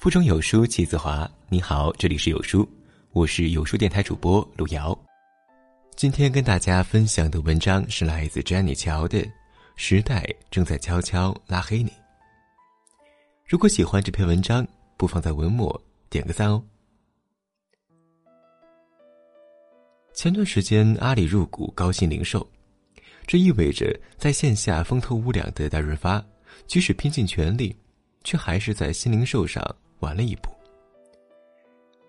腹中有书气自华。你好，这里是有书，我是有书电台主播路遥。今天跟大家分享的文章是来自詹妮乔的《时代正在悄悄拉黑你》。如果喜欢这篇文章，不妨在文末点个赞哦。前段时间阿里入股高鑫零售，这意味着在线下风头无两的大润发，即使拼尽全力，却还是在新零售上。晚了一步，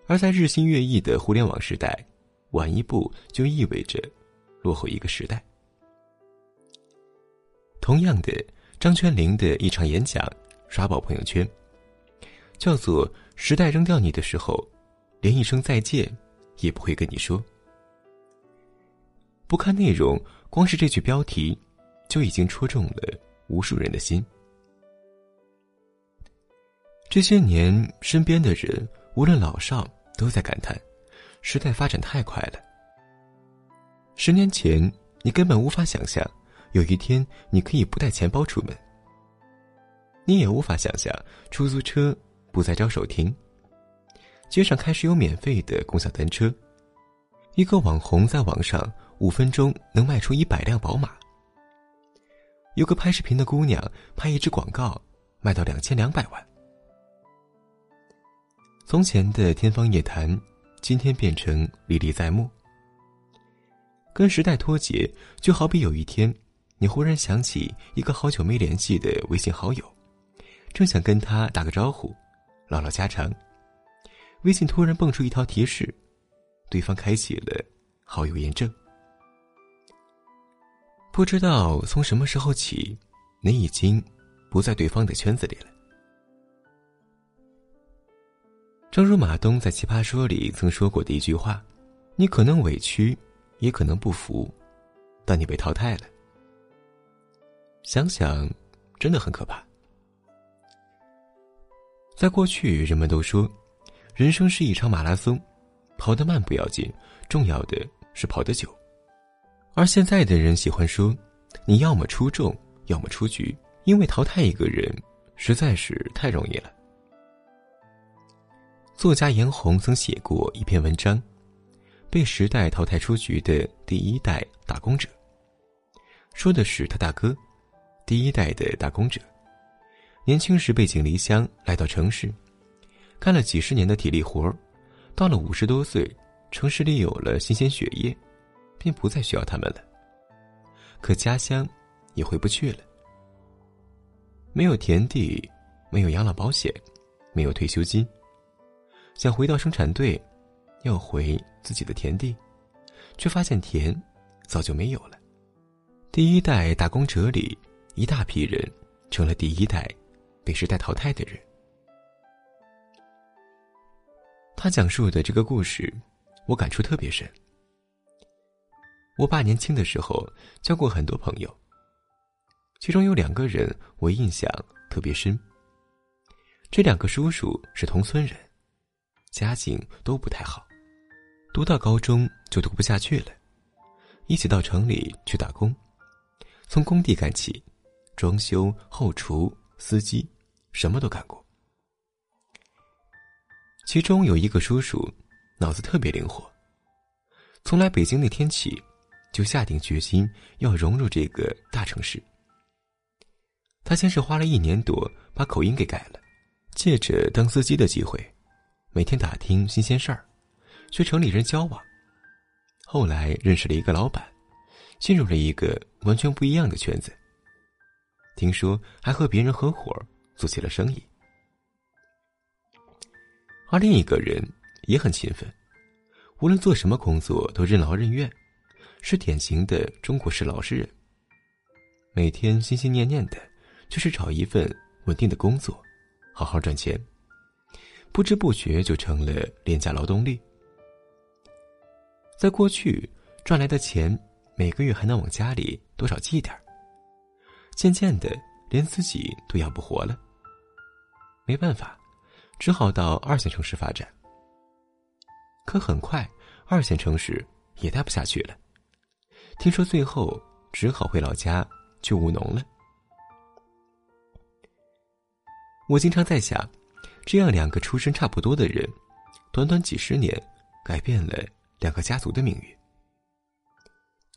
而在日新月异的互联网时代，晚一步就意味着落后一个时代。同样的，张泉灵的一场演讲刷爆朋友圈，叫做“时代扔掉你的时候，连一声再见也不会跟你说”。不看内容，光是这句标题，就已经戳中了无数人的心。这些年，身边的人无论老少都在感叹，时代发展太快了。十年前，你根本无法想象，有一天你可以不带钱包出门。你也无法想象，出租车不再招手停，街上开始有免费的共享单车，一个网红在网上五分钟能卖出一百辆宝马，有个拍视频的姑娘拍一支广告卖到两千两百万。从前的天方夜谭，今天变成历历在目。跟时代脱节，就好比有一天，你忽然想起一个好久没联系的微信好友，正想跟他打个招呼，唠唠家常，微信突然蹦出一条提示，对方开启了好友验证。不知道从什么时候起，你已经不在对方的圈子里了。正如马东在《奇葩说》里曾说过的一句话：“你可能委屈，也可能不服，但你被淘汰了。”想想，真的很可怕。在过去，人们都说，人生是一场马拉松，跑得慢不要紧，重要的是跑得久。而现在的人喜欢说，你要么出众，要么出局，因为淘汰一个人实在是太容易了。作家严红曾写过一篇文章，《被时代淘汰出局的第一代打工者》，说的是他大哥，第一代的打工者，年轻时背井离乡来到城市，干了几十年的体力活儿到了五十多岁，城市里有了新鲜血液，便不再需要他们了。可家乡也回不去了，没有田地，没有养老保险，没有退休金。想回到生产队，要回自己的田地，却发现田早就没有了。第一代打工者里，一大批人成了第一代被时代淘汰的人。他讲述的这个故事，我感触特别深。我爸年轻的时候交过很多朋友，其中有两个人我印象特别深。这两个叔叔是同村人。家境都不太好，读到高中就读不下去了，一起到城里去打工，从工地干起，装修、后厨、司机，什么都干过。其中有一个叔叔，脑子特别灵活，从来北京那天起，就下定决心要融入这个大城市。他先是花了一年多把口音给改了，借着当司机的机会。每天打听新鲜事儿，学城里人交往。后来认识了一个老板，进入了一个完全不一样的圈子。听说还和别人合伙做起了生意。而另一个人也很勤奋，无论做什么工作都任劳任怨，是典型的中国式老实人。每天心心念念的就是找一份稳定的工作，好好赚钱。不知不觉就成了廉价劳动力。在过去赚来的钱，每个月还能往家里多少寄点儿渐渐的，连自己都养不活了。没办法，只好到二线城市发展。可很快，二线城市也待不下去了。听说最后只好回老家去务农了。我经常在想。这样两个出身差不多的人，短短几十年，改变了两个家族的命运。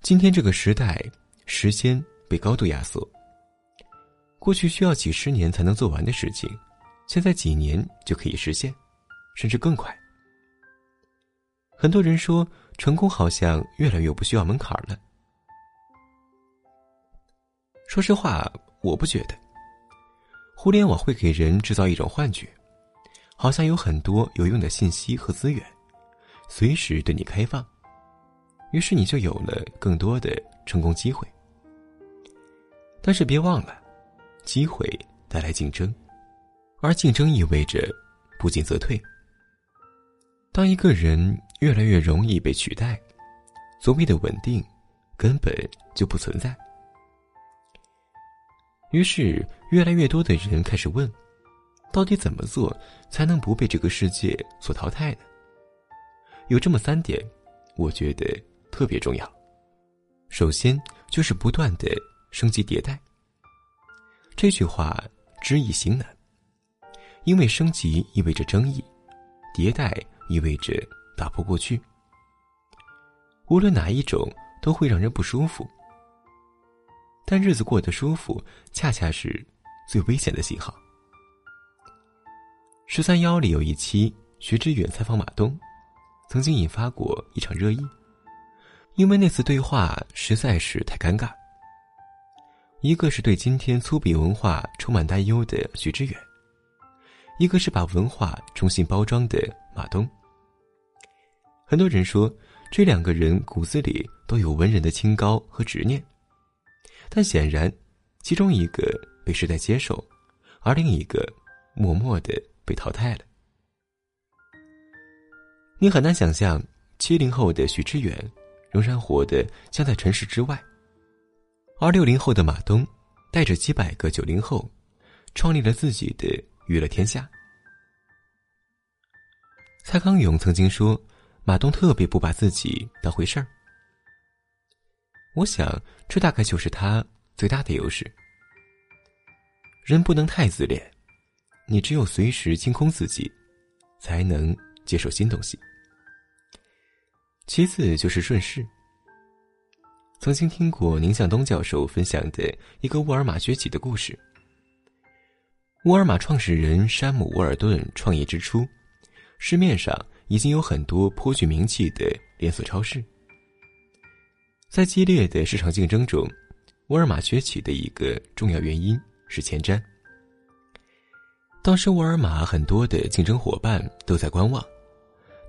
今天这个时代，时间被高度压缩。过去需要几十年才能做完的事情，现在几年就可以实现，甚至更快。很多人说，成功好像越来越不需要门槛了。说实话，我不觉得。互联网会给人制造一种幻觉，好像有很多有用的信息和资源，随时对你开放，于是你就有了更多的成功机会。但是别忘了，机会带来竞争，而竞争意味着不进则退。当一个人越来越容易被取代，所谓的稳定根本就不存在。于是，越来越多的人开始问：到底怎么做才能不被这个世界所淘汰呢？有这么三点，我觉得特别重要。首先，就是不断的升级迭代。这句话知易行难，因为升级意味着争议，迭代意味着打破过去。无论哪一种，都会让人不舒服。但日子过得舒服，恰恰是最危险的信号。十三幺里有一期，徐志远采访马东，曾经引发过一场热议，因为那次对话实在是太尴尬。一个是对今天粗鄙文化充满担忧的徐志远，一个是把文化重新包装的马东。很多人说，这两个人骨子里都有文人的清高和执念。但显然，其中一个被时代接受，而另一个默默的被淘汰了。你很难想象，七零后的许志远仍然活得像在尘世之外，而六零后的马东带着几百个九零后，创立了自己的娱乐天下。蔡康永曾经说，马东特别不把自己当回事儿。我想，这大概就是他最大的优势。人不能太自恋，你只有随时清空自己，才能接受新东西。其次就是顺势。曾经听过宁向东教授分享的一个沃尔玛崛起的故事。沃尔玛创始人山姆·沃尔顿创业之初，市面上已经有很多颇具名气的连锁超市。在激烈的市场竞争中，沃尔玛崛起的一个重要原因是前瞻。当时，沃尔玛很多的竞争伙伴都在观望，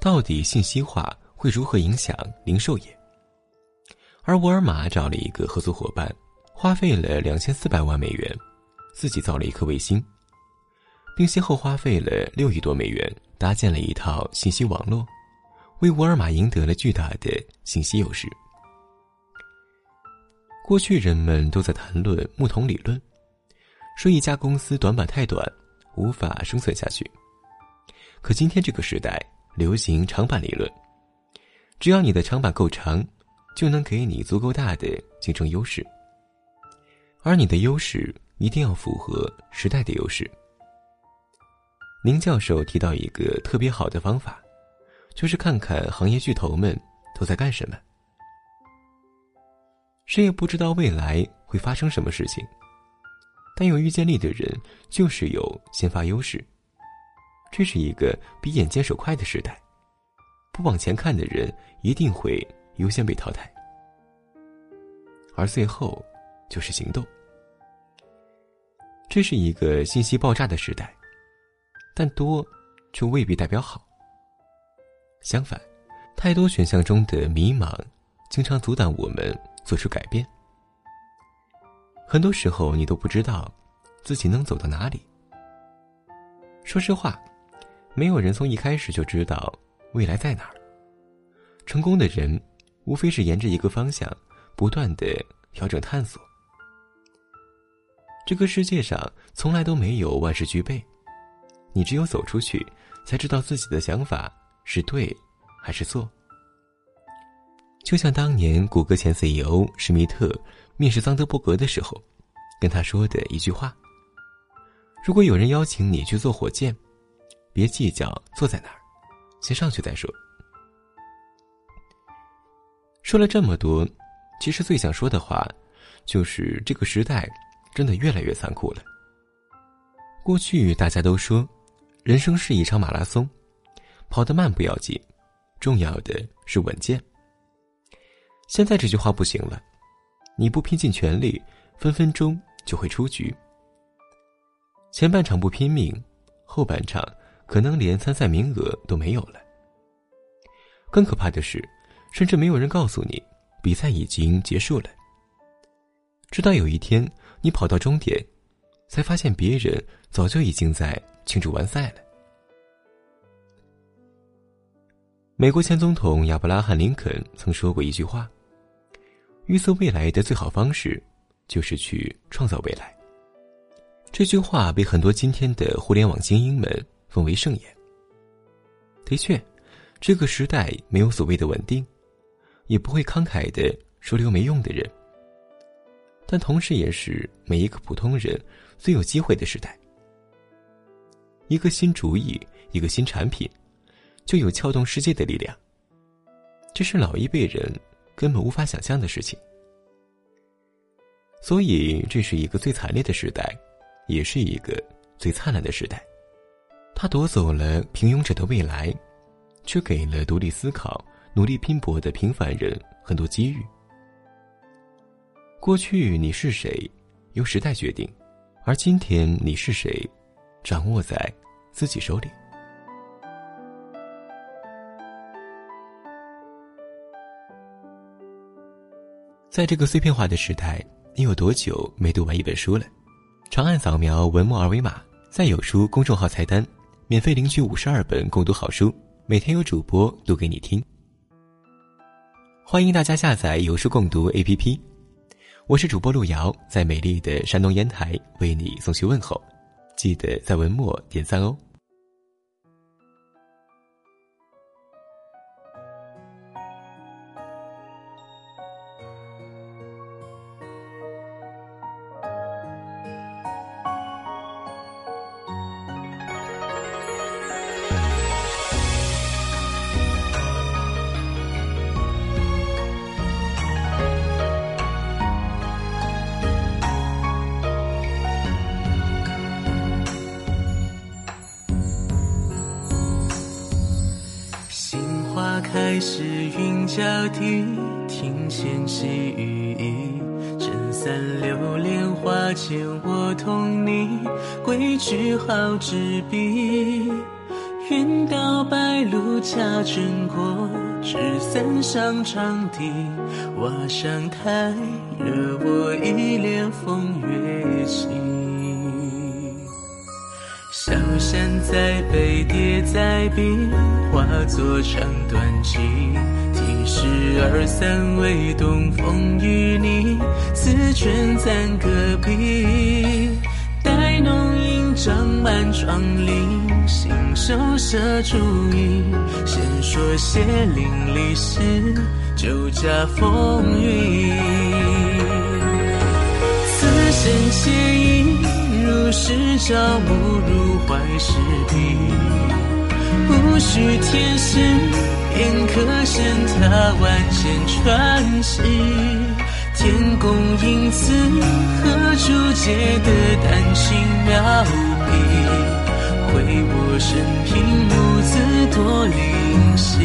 到底信息化会如何影响零售业。而沃尔玛找了一个合作伙伴，花费了两千四百万美元，自己造了一颗卫星，并先后花费了六亿多美元搭建了一套信息网络，为沃尔玛赢得了巨大的信息优势。过去人们都在谈论木桶理论，说一家公司短板太短，无法生存下去。可今天这个时代流行长板理论，只要你的长板够长，就能给你足够大的竞争优势。而你的优势一定要符合时代的优势。林教授提到一个特别好的方法，就是看看行业巨头们都在干什么。谁也不知道未来会发生什么事情，但有预见力的人就是有先发优势。这是一个比眼见手快的时代，不往前看的人一定会优先被淘汰，而最后就是行动。这是一个信息爆炸的时代，但多却未必代表好。相反，太多选项中的迷茫，经常阻挡我们。做出改变，很多时候你都不知道自己能走到哪里。说实话，没有人从一开始就知道未来在哪儿。成功的人，无非是沿着一个方向不断的调整探索。这个世界上从来都没有万事俱备，你只有走出去，才知道自己的想法是对还是错。就像当年谷歌前 CEO 施密特面试桑德伯格的时候，跟他说的一句话：“如果有人邀请你去坐火箭，别计较坐在哪儿，先上去再说。说了这么多，其实最想说的话，就是这个时代真的越来越残酷了。过去大家都说，人生是一场马拉松，跑得慢不要紧，重要的是稳健。现在这句话不行了，你不拼尽全力，分分钟就会出局。前半场不拼命，后半场可能连参赛名额都没有了。更可怕的是。甚至没有人告诉你，比赛已经结束了。直到有一天，你跑到终点，才发现别人早就已经在庆祝完赛了。美国前总统亚伯拉罕·林肯曾说过一句话：“预测未来的最好方式，就是去创造未来。”这句话被很多今天的互联网精英们奉为圣言。的确，这个时代没有所谓的稳定。也不会慷慨的说留没用的人，但同时也是每一个普通人最有机会的时代。一个新主意，一个新产品，就有撬动世界的力量。这是老一辈人根本无法想象的事情。所以，这是一个最惨烈的时代，也是一个最灿烂的时代。他夺走了平庸者的未来，却给了独立思考。努力拼搏的平凡人很多机遇。过去你是谁，由时代决定；而今天你是谁，掌握在自己手里。在这个碎片化的时代，你有多久没读完一本书了？长按扫描文末二维码，在有书公众号菜单，免费领取五十二本共读好书，每天有主播读给你听。欢迎大家下载有书共读 APP，我是主播路遥，在美丽的山东烟台为你送去问候，记得在文末点赞哦。开始云交替，庭前细雨意，撑伞流连花间，我同你归去好纸笔。云到白露恰正过，纸伞上长堤，瓦上太热，我一帘风月山在北，叠在笔，化作长短句。题诗二三为东风与你，此卷暂搁笔。待浓荫长满窗棂，信手摄竹影。先说谢淋漓时，酒家风云。此生惬意。如是朝暮入怀时笔，无需天时，便可审他万千传奇。天公因此何处借得丹青妙笔，绘我生平无字多灵犀。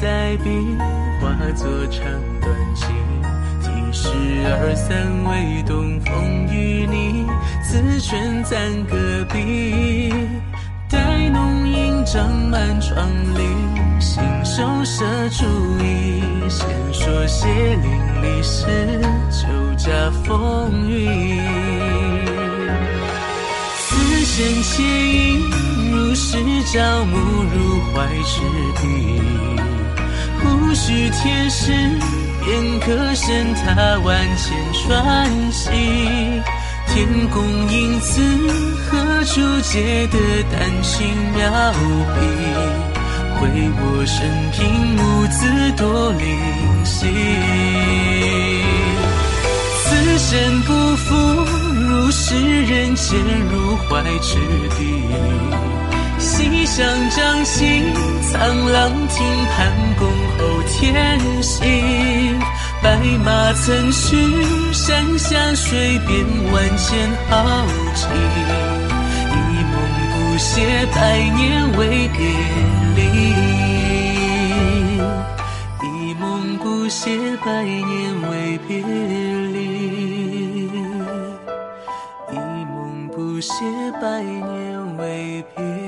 在笔，化作长短句。题诗二三为东风与你，此卷暂搁笔。待浓荫长满窗棂，信手摄竹意。先说谢淋漓时，酒家风云。此生惬意。是朝暮入怀之地。许天时便可升他万千传奇。天公因此何处借得丹青妙笔？毁我生平无字多灵犀。此生不负如是人间入怀之地。西厢掌心，苍狼听盘恭候天行。白马曾须山下水边万千豪情，一梦不歇百年未别离，一梦不歇百年未别离，一梦不歇百年未别。